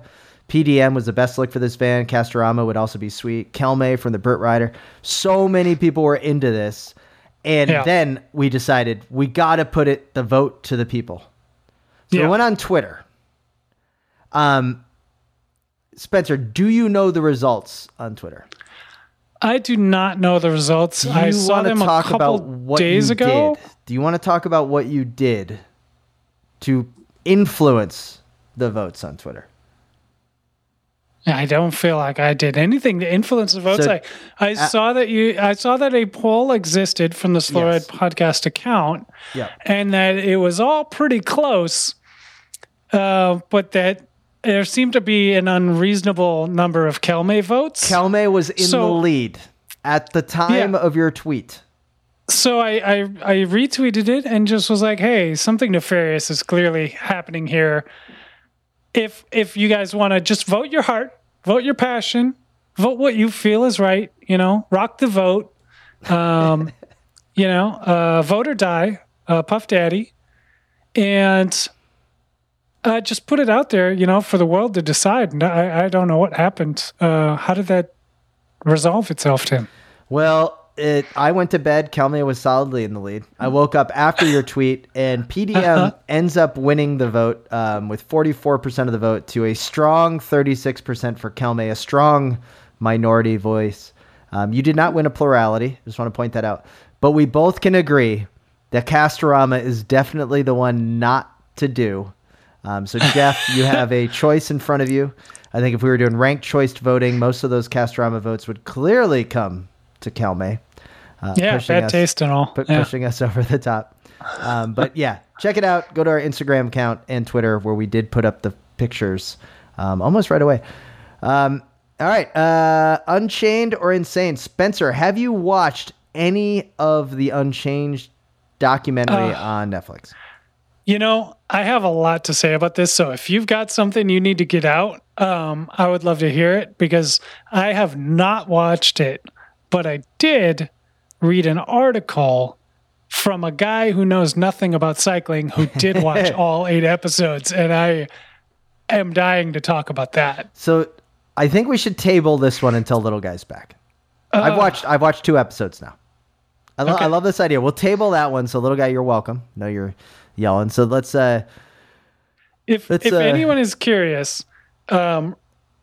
PDM was the best look for this van. Castorama would also be sweet. Kelme from the Burt Rider. So many people were into this. And Yeah. then we decided we got to put it the vote to the people. So Yeah. we went on Twitter. Um, Spencer, do you know the results on Twitter? I do not know the results. Do I you saw want to them a talk couple about what days you ago. did? Do you want to talk about what you did to influence the votes on Twitter? I don't feel like I did anything to influence the votes. So, I, I saw that you I saw that a poll existed from the Slow Yes. Podcast account Yeah. and that it was all pretty close. Uh, but that there seemed to be an unreasonable number of Kelme votes. Kelme was in So- the lead at the time Yeah. of your tweet. so I, I I retweeted it and just was like, "Hey, something nefarious is clearly happening here. If if you guys want to just vote your heart, vote your passion, vote what you feel is right. You know, rock the vote. Um, *laughs* you know, uh, vote or die, uh, Puff Daddy, and uh, just put it out there. You know, for the world to decide. And I I don't know what happened. Uh, how did that resolve itself, Tim? Well, it, I went to bed. Kelme was solidly in the lead. I woke up after your tweet, and PDM *laughs* ends up winning the vote um, with 44% of the vote to a strong 36% for Kelme, a strong minority voice. Um, you did not win a plurality. Just want to point that out. But we both can agree that Castorama is definitely the one not to do. Um, so, Jeff, you *laughs* have a choice in front of you. I think if we were doing ranked choice voting, most of those Castorama votes would clearly come to Kelme. Uh, Yeah, bad us- taste and all. pu- Yeah. pushing us *laughs* over the top. Um, but yeah, check it out. Go to our Instagram account and Twitter where we did put up the pictures um, almost right away. Um, all right, uh, Unchained or Insane, Spencer, have you watched any of the Unchained documentary on Netflix? You know, I have a lot to say about this. So if you've got something you need to get out, um, I would love to hear it because I have not watched it, but I did read an article from a guy who knows nothing about cycling who did *laughs* watch all eight episodes. And I am dying to talk about that. So I think we should table this one until Little Guy's back. I've watched I've watched two episodes now. I, lo- Okay. I love this idea. We'll table that one. So Little Guy, you're welcome. No, you're yelling. So let's uh If Let's, if uh, anyone is curious, um,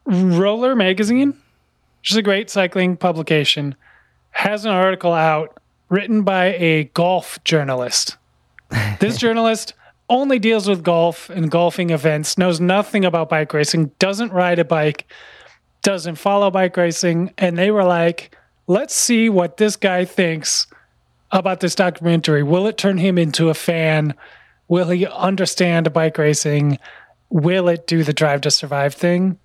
Rouleur Magazine, which is a great cycling publication, has an article out written by a golf journalist. This *laughs* journalist only deals with golf and golfing events, knows nothing about bike racing, doesn't ride a bike, doesn't follow bike racing, and they were like, "Let's see what this guy thinks about this documentary. Will it turn him into a fan? Will he understand bike racing? Will it do the drive to survive thing?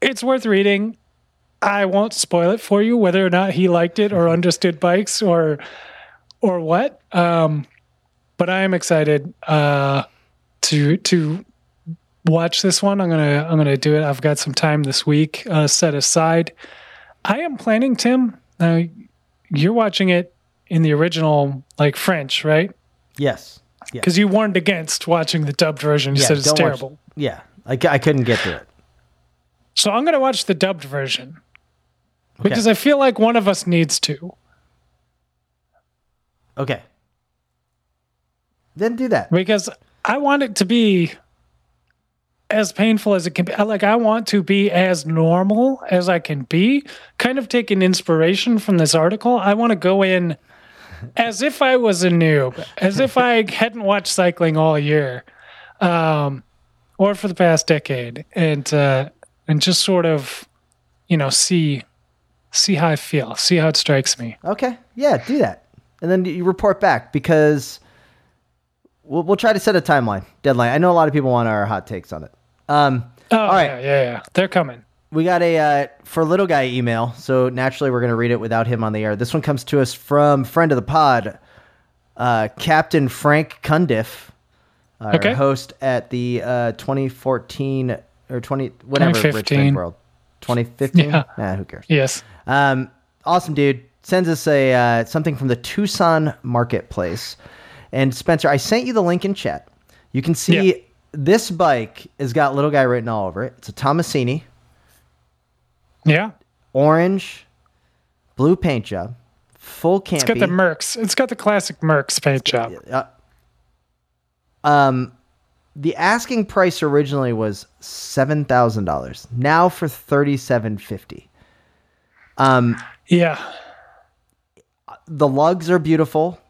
It's worth reading. I won't spoil it for you whether or not he liked it or understood bikes or or what. Um, but I am excited uh, to to watch this one. I'm gonna I'm gonna do it. I've got some time this week uh, set aside. I am planning, Tim. Now you're watching it in the original like French, right? Yes. Yeah. Because you warned against watching the dubbed version. You Yeah, said it's don't watch- terrible. Yeah. I couldn't get through it. So I'm gonna watch the dubbed version because I feel like one of us needs to. Okay. Then do that. because I want it to be as painful as it can be. Like I want to be as normal as I can be. Kind of taking inspiration from this article. I want to go in as if I was a noob, as if I hadn't watched cycling all year, um, or for the past decade, and uh, and just sort of, you know, see see how I feel, see how it strikes me. Okay. Yeah, do that. And then you report back because we'll, we'll try to set a timeline, deadline. I know a lot of people want our hot takes on it. Um, Oh, All right. yeah, yeah, yeah. They're coming. We got a uh, for little guy email, so naturally we're going to read it without him on the air. This one comes to us from friend of the pod, uh, Captain Frank Cundiff, our Okay. host at the uh, 2014 or 20 whatever 2015. World, 2015. Yeah. Nah, who cares? Yes. Um, awesome dude. Sends us a uh, something from the Tucson Marketplace. And Spencer, I sent you the link in chat. You can see Yeah. this bike has got little guy written all over it. It's a Tommasini, Yeah. orange, blue paint job, full campy. It's got the Merckx. It's got the classic Merckx paint job. Uh, um, the asking price originally was seven thousand dollars. Now for thirty seven fifty. Um, Yeah. the lugs are beautiful.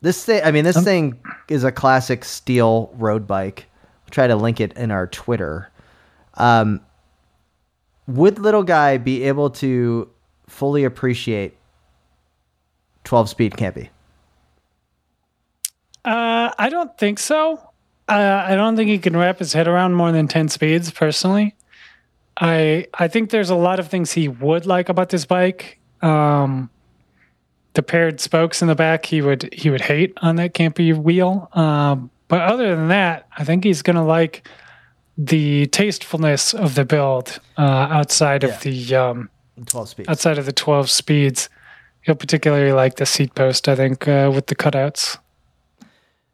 This thing, I mean, this thing is a classic steel road bike. We'll try to link it in our Twitter. Um, would little guy be able to fully appreciate twelve speed campy? Uh, I don't think so. Uh, I don't think he can wrap his head around more than ten speeds. Personally, I I think there's a lot of things he would like about this bike. Um, the paired spokes in the back he would he would hate on that campy wheel. Um, but other than that, I think he's gonna like the tastefulness of the build uh, outside Yeah. of the um, Twelve speed. outside of the 12 speeds. He'll particularly like the seat post, I think, uh, with the cutouts.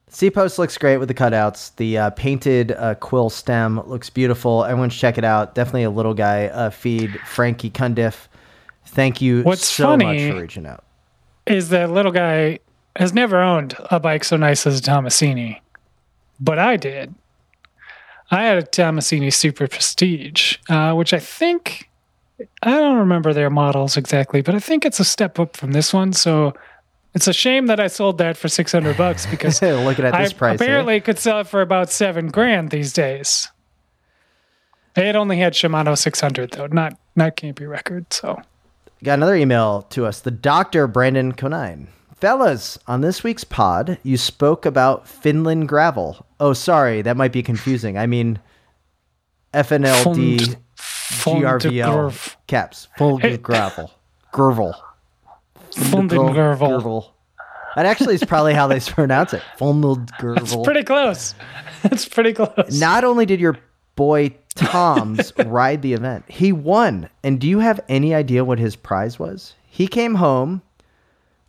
C post looks great with the cutouts. The uh, painted uh, quill stem looks beautiful. Everyone should check it out. Definitely a little guy uh, feed. Frankie Cundiff. Thank you What's so much for reaching out. Is that little guy has never owned a bike so nice as a Tommasini, but I did. I had a Tommasini Super Prestige, uh, which I think I don't remember their models exactly, but I think it's a step up from this one. So it's a shame that I sold that for six hundred bucks *laughs* because Looking at I this price, here. apparently could sell it for about seven grand these days. It only had Shimano 600 though, not not Campy record. So Got another email to us. The doctor, Brandon Conine. Fellas, on this week's pod, you spoke about Finland gravel. Oh, sorry, that might be confusing. I mean, FNLD GRVL caps. *laughs* Full gravel. Gravel. Fundgrove. That actually is probably how they *laughs* pronounce it. Fundgravel. Pretty close. *laughs* It's pretty close. Not only did your boy Tom's ride the event, he won. And do you have any idea what his prize was? He came home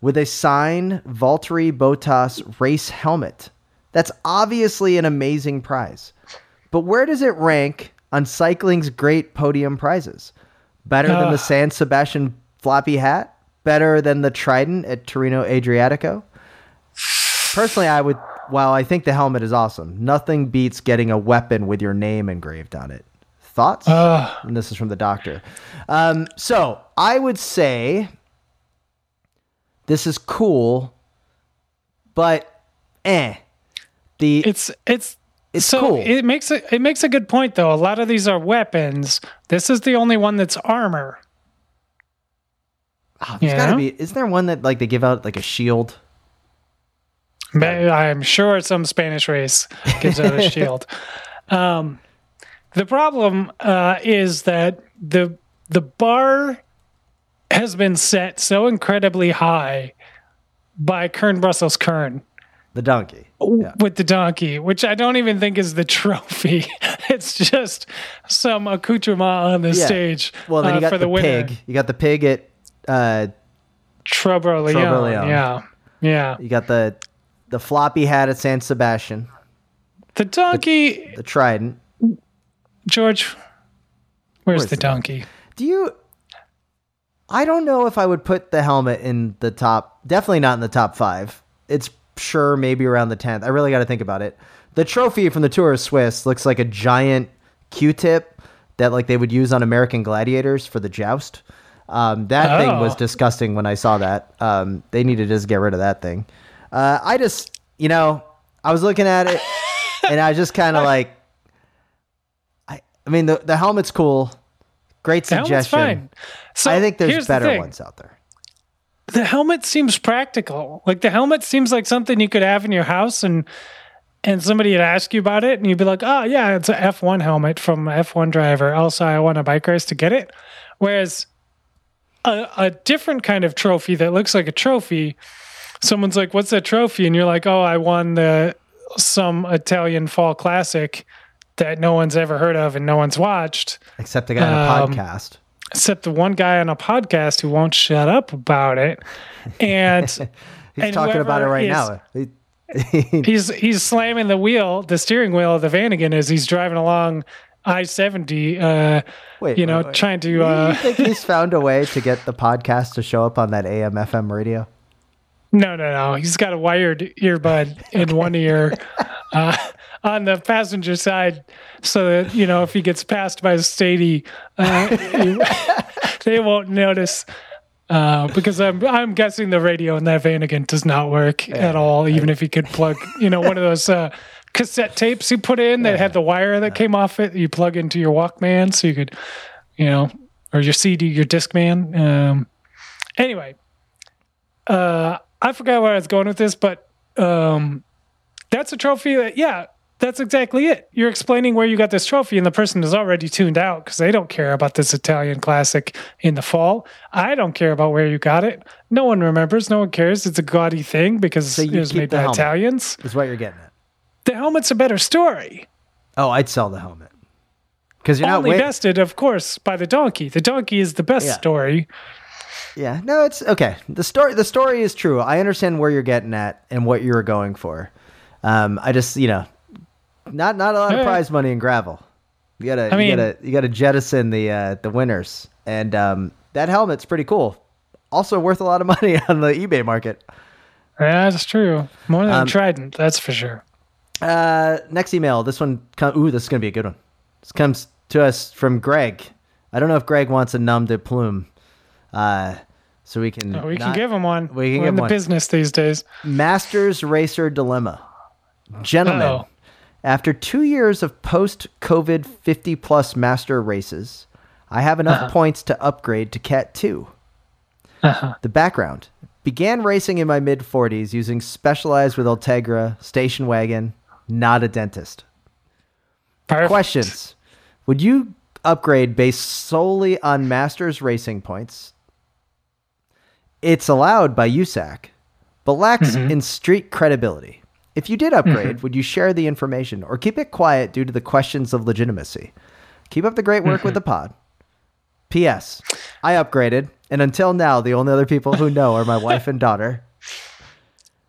with a signed Valtteri Bottas race helmet. That's obviously an amazing prize. But where does it rank on cycling's great podium prizes? Better than the San Sebastian floppy hat? Better than the Trident at Tirreno Adriatico? Personally, I would. While I think the helmet is awesome, nothing beats getting a weapon with your name engraved on it. Thoughts? Ugh. and this is from the doctor. Um, so I would say this is cool, but eh. The It's it's It's so cool. it makes a it makes a good point though. A lot of these are weapons. This is the only one that's armor. oh, there's yeah. gotta be. Isn't there one that like they give out like a shield? I'm sure some Spanish race gives out a *laughs* shield. Um, the problem uh, is that the the bar has been set so incredibly high by Kuurne Brussels Kuurne The donkey. Yeah. with the donkey, which I don't even think is the *laughs* trophy. it's just some accoutrement on the Yeah. stage Well, then uh, you got for the, the, winner. pig. You got the pig at. Uh, Trobo Leon. Leon. Yeah. Yeah. you got the the floppy hat at San Sebastian. The donkey, The trident. George, where's, Where's the the- donkey? Do you? I don't know if I would put the helmet in the top. Definitely not in the top five. It's sure maybe around the tenth. I really got to think about it. The trophy from the Tour of Swiss looks like a giant Q-tip that like they would use on American gladiators for the joust. Um, that thing was Oh. disgusting when I saw that. Um, they need to just get rid of that thing. Uh, I just, you know, I was looking at it and I was just kind of *laughs* like, I, I mean, the the helmet's cool. Great suggestion. So I think there's here's the better ones out there. the helmet seems practical. Like the helmet seems like something you could have in your house and and somebody would ask you about it and you'd be like, "Oh, yeah, it's a F1 helmet from F1 driver. Also, I won a bike race to get it." Whereas a, a different kind of trophy that looks like a trophy, someone's like, "What's that trophy?" and you're like, "Oh, I won the some Italian fall classic that no one's ever heard of and no one's watched." Except the guy on Um, a podcast. except the one guy on a podcast who won't shut up about it. And *laughs* He's and talking about it right is- now. He- *laughs* he's he's slamming the wheel, the steering wheel of the Vanagon as he's driving along I seventy. Uh, Wait, you know, wait, wait. trying to. you Uh, think he's *laughs* found a way to get the podcast to show up on that AM FM radio? no, no, no. He's got a wired earbud in one ear. Uh, on the passenger side, so that you know if he gets passed by a stady, uh, *laughs* they won't notice. Uh, because I'm I'm guessing the radio in that Vanagon does not work at all, even if he could plug, you know, one of those uh, cassette tapes you put in that had the wire that came off it. You plug into your Walkman, so you could, you know, or your CD, your Discman. Um, anyway, uh, I forgot where I was going with this, but um, that's a trophy that, yeah, that's exactly it. You're explaining where you got this trophy, and the person is already tuned out because they don't care about this Italian classic in the fall. I don't care about where you got it. No one remembers. No one cares. It's a gaudy thing because So it was made by helmet. Italians. Is what you're getting at. The helmet's a better story. Oh, I'd sell the helmet because you're not Only bested, of course, by the donkey. The donkey is the best Yeah. story. Yeah, no, it's okay. The story, the story is true. I understand where you're getting at and what you're going for. Um, I just, you know, not not a lot of prize money in gravel. You gotta, I you gotta, you gotta jettison the uh, the winners, and um, that helmet's pretty cool. Also worth a lot of *laughs* money on the eBay market. Yeah, that's true. More than Um, trident, that's for sure. Uh, next email. This one. Com- Ooh, this is gonna be a good one. This comes to us from Greg. I don't know if Greg wants a nom de plume. Uh, so we can. We can give him one. we can We're give in the one. business these days. Masters Racer Dilemma. Gentlemen, Uh-oh. After two years of post COVID 50 plus master races, I have enough Uh-huh. points to upgrade to Cat 2. The background began racing in my mid 40s using Specialized with Ultegra, station wagon, not a dentist. Perfect. Questions Would you upgrade based solely on Masters racing points? It's allowed by USAC, but lacks in street credibility. If you did upgrade, would you share the information or keep it quiet due to the questions of legitimacy? Keep up the great work with the pod. P.S. I upgraded, and until now, the only other people who know are my wife and daughter. *laughs*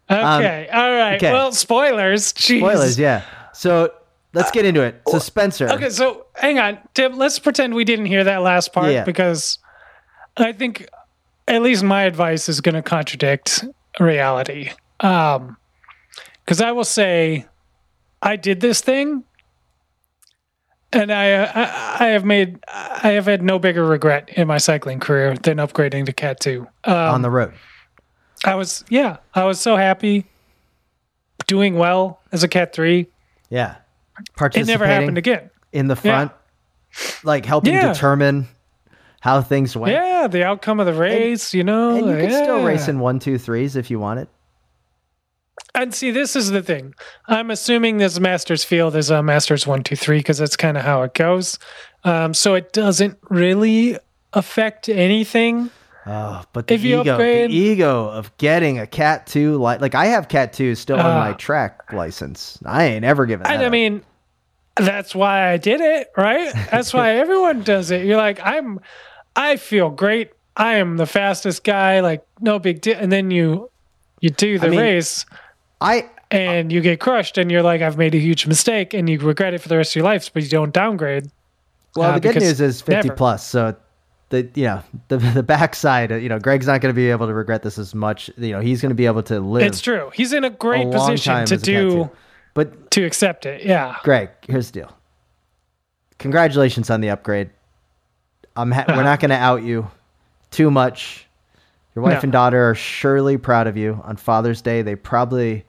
Okay. All right. um, okay. Well, spoilers. *laughs* Jeez. Spoilers, yeah. So let's get into it. So Spencer, Okay, so hang on, Tim. Let's pretend we didn't hear that last part Yeah. because I think at least my advice is going to contradict reality. Um, because I will say, I did this thing, and I, uh, I I have made I have had no bigger regret in my cycling career than upgrading to Cat Two. Um, on the road. I was yeah, I was so happy, doing well as a Cat Three. Yeah. participating. It never happened again. in the front, like helping Yeah. determine how things went. Yeah, the outcome of the race, you know. And you can still yeah. race in one, two, threes if you want it. And see, this is the thing. I'm assuming this Masters field is a Masters one, two, three, because that's kind of how it goes. Um, so it doesn't really affect anything. Oh, but the If you ego, upgrade- the ego of getting a Cat Two, li- like I have Cat Two still on Uh. my track license. I ain't ever given. And that I up. mean, that's why I did it, right? That's why *laughs* everyone does it. You're like, I'm, I feel great. I am the fastest guy. Like, no big deal. And then you, you do the mean- race I and you get crushed, and you're like, I've made a huge mistake, and you regret it for the rest of your life, but you don't downgrade. well, Uh, the good news is fifty never. plus. So the you know *laughs* the the backside, you know, Greg's not going to be able to regret this as much. You know, he's going to be able to live. It's true. He's in a a great long position to a do. But to accept it. Yeah. Greg, here's the deal. Congratulations on the upgrade. I'm ha- we're *laughs* not going to out you too much. Your wife No. and daughter are surely proud of you. On Father's Day, they probably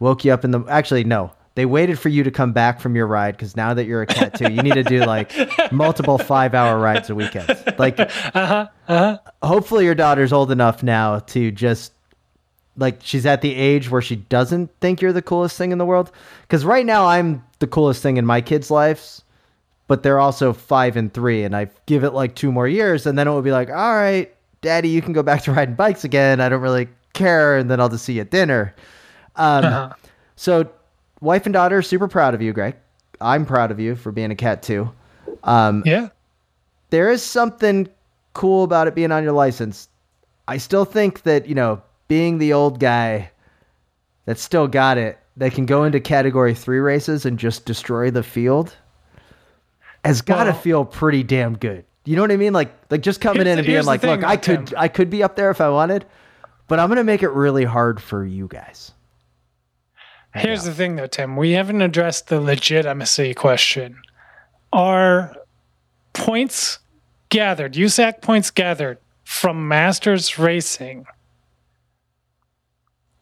woke you up in the. Actually, no. They waited for you to come back from your ride because now that you're a cat too, you need to do like *laughs* multiple five hour rides a weekend. Like, Uh-huh, uh-huh. hopefully your daughter's old enough now to just like she's at the age where she doesn't think you're the coolest thing in the world. Because right now I'm the coolest thing in my kids' lives, but they're also five and three, and I give it like two more years, and then it will be like, all right, daddy, you can go back to riding bikes again. I don't really care, and then I'll just see you at dinner. Um, *laughs* So, wife and daughter, are super proud of you, Greg. I'm proud of you for being a cat too. Um, Yeah. there is something cool about it being on your license. I still think that, you know, being the old guy that still got it, that can go into category three races and just destroy the field has got to Well- feel pretty damn good. You know what I mean? Like, like just coming Here's in and being like, thing, look, I though, could, Tim. I could be up there if I wanted, but I'm going to make it really hard for you guys. Here's the thing, though, Tim. We haven't addressed the legitimacy question. Are points gathered, USAC points gathered from Masters Racing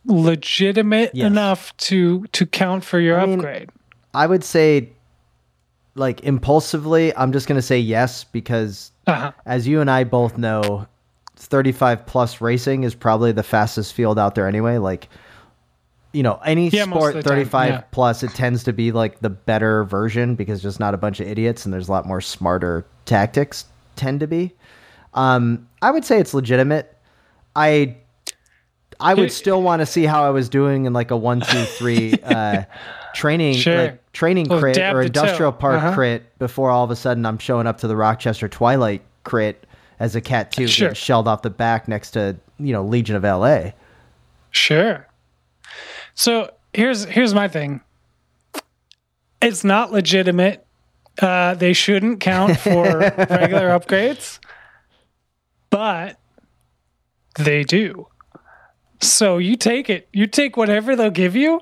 legitimate Yes. enough to to count for your I mean, upgrade? I would say, like, impulsively, I'm just going to say yes because Uh-huh. as you and I both know, 35 plus racing is probably the fastest field out there anyway. Like, you know, any Yeah, sport of the time, 35 yeah. plus, it tends to be like the better version because just not a bunch of idiots and there's a lot more smarter tactics tend to be. Um, I would say it's legitimate. I I would still want to see how I was doing in like a one, two, three *laughs* uh, training Sure. like training Little crit or industrial toe. park Uh-huh. crit before all of a sudden I'm showing up to the Rochester Twilight crit as a cat two Sure. shelled off the back next to you know Legion of LA. Sure. So here's here's my thing. It's not legitimate. Uh, they shouldn't count for *laughs* regular upgrades, but they do. So you take it. You take whatever they'll give you,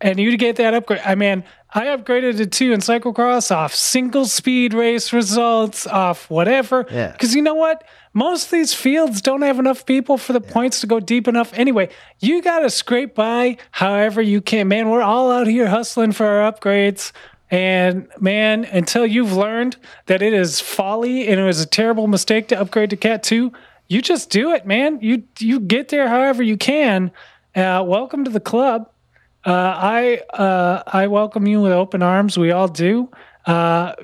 and you get that upgrade. I mean, I upgraded to two in cyclocross off single speed race results, off whatever. Yeah. Because you know what? Most of these fields don't have enough people for the points to go deep enough. Anyway, you got to scrape by however you can. Man, we're all out here hustling for our upgrades. And man, until you've learned that it is folly and it was a terrible mistake to upgrade to Cat 2, you just do it, man. You you get there however you can. Uh, welcome to the club. Uh, I uh, I welcome you with open arms. We all do. Uh,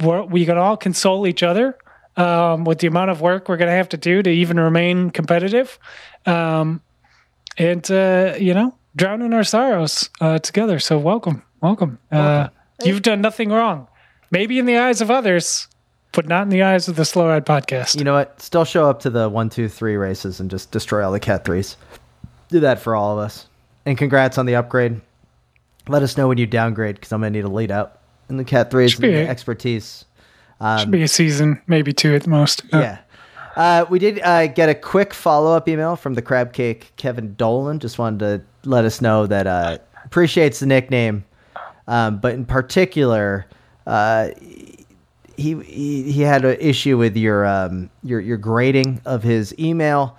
we're, we can all console each other um, with the amount of work we're going to have to do to even remain competitive, um, and uh, you know, drown in our sorrows uh, together. So welcome, welcome. Uh, you've done nothing wrong. Maybe in the eyes of others, but not in the eyes of the Slow Ride podcast. You know what? Still show up to the one, two, three races and just destroy all the cat threes. Do that for all of us. And congrats on the upgrade. Let us know when you downgrade because I'm gonna need a lead out in the cat threes Should and be- the expertise. Should be a season, maybe two at the most. Yeah. Uh, we did uh, get a quick follow up email from the crab cake Kevin Dolan. Just wanted to let us know that uh, appreciates the nickname, um, but in particular, uh, he, he he had an issue with your um, your your grading of his email,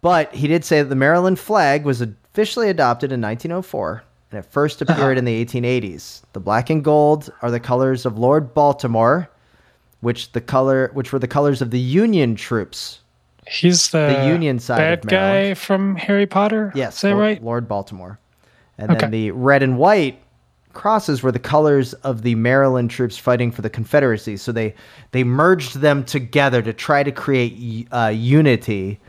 but he did say that the Maryland flag was officially adopted in 1904 and it first appeared in the 1880s. The black and gold are the colors of Lord Baltimore which the color which were the colors of the Union troops. He's the, The Union side bad guy from Harry Potter. Yes, is that Lord, right? Lord Baltimore. And then the red and white crosses were the colors of the Maryland troops fighting for the Confederacy. So they they merged them together to try to create uh, unity,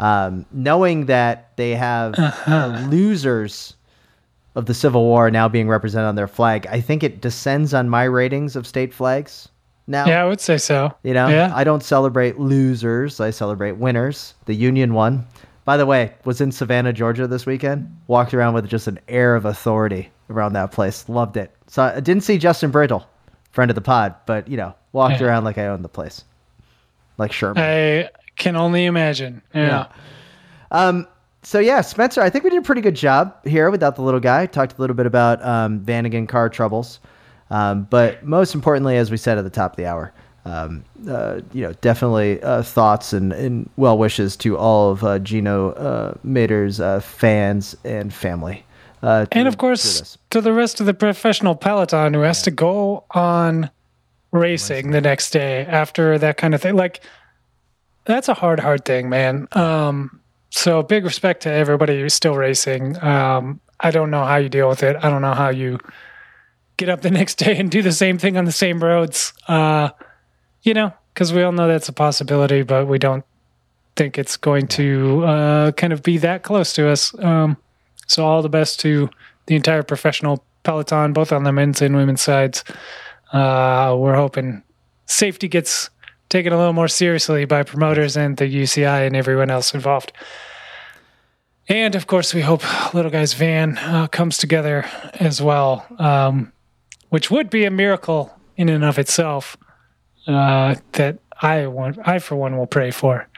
um, knowing that they have uh, losers of the Civil War now being represented on their flag. I think it descends on my ratings of state flags now. Yeah, I would say so. You know, yeah. I don't celebrate losers. I celebrate winners. The Union won. By the way, was in Savannah, Georgia this weekend. Walked around with just an air of authority around that place. Loved it. So I didn't see Justin Brittle, friend of the pod, but you know, walked Yeah. around like I owned the place, like Sherman. I can only imagine. Yeah. Um, so yeah, Spencer, I think we did a pretty good job here without the little guy. Talked a little bit about um, Vanagon car troubles, um, but most importantly, as we said at the top of the hour, um, uh, you know, definitely uh, thoughts and, and well wishes to all of uh, Gino uh, Mäder's uh, fans and family. Uh, And of course, to the rest of the professional peloton who has to go on racing the next day after that kind of thing. Like, that's a hard, hard thing, man. Um, so big respect to everybody who's still racing. Um, I don't know how you deal with it. I don't know how you get up the *laughs* next day and do the same thing on the same roads. Uh, you know, because we all know that's a possibility, but we don't think it's going to uh, kind of be that close to us. Um, so all the best to the entire professional peloton, both on the men's and women's sides. Uh, we're hoping safety gets taken a little more seriously by promoters and the UCI and everyone else involved. And of course, we hope Little Guy's van uh, comes together as well, um, which would be a miracle in and of itself. Uh, that I want, I for one will pray for,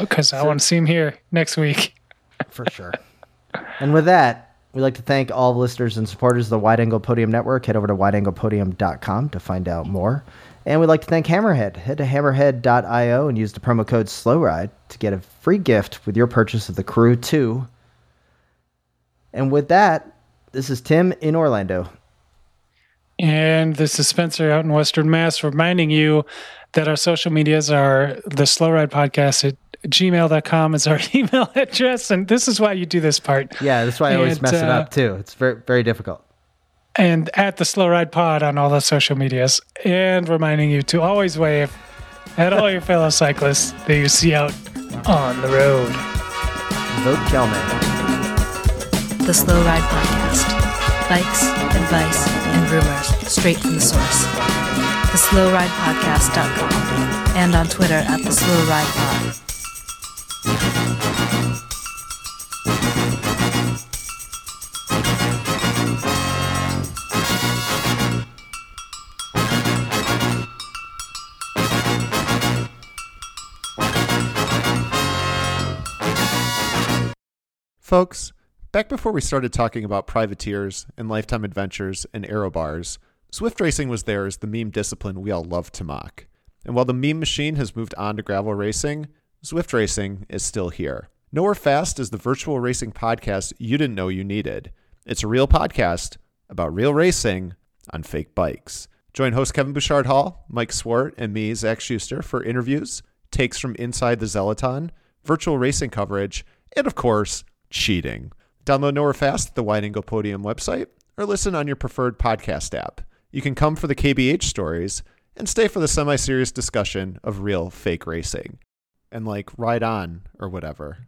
because I want to see him here next week. for sure. *laughs* and with that, we'd like to thank all the listeners and supporters of the Wide Angle Podium Network. Head over to wideanglepodium.com to find out more. And we'd like to thank Hammerhead. Head to hammerhead.io and use the promo code SLOWRIDE to get a free gift with your purchase of the Karoo 2. And with that, this is Tim in Orlando. And this is Spencer out in Western Mass reminding you that our social medias are the slow ride podcast at gmail.com is our *laughs* email address. And this is why you do this part. Yeah, that's why I always And, mess it uh, up too. It's very very difficult. And at the slow ride pod on all the social medias. And reminding you to always wave at all your fellow cyclists that you see out on the road. Vote Kelman. The Slow Ride Podcast. Bikes, advice, and rumors straight from the source. TheSlowRidePodcast.com and on Twitter at The Slow Ride. Folks, back before we started talking about privateers and lifetime adventures and aero bars, Zwift racing was there as the meme discipline we all love to mock. And while the meme machine has moved on to gravel racing, Zwift racing is still here. Nowhere Fast is the virtual racing podcast you didn't know you needed. It's a real podcast about real racing on fake bikes. Join host Kevin Bouchard Hall, Mike Swart, and me, Zach Schuster, for interviews, takes from inside the Zeloton, virtual racing coverage, and of course, cheating. Download Nowhere Fast at the Wide Angle Podium website or listen on your preferred podcast app. You can come for the KBH stories and stay for the semi serious discussion of real fake racing. And like ride on or whatever.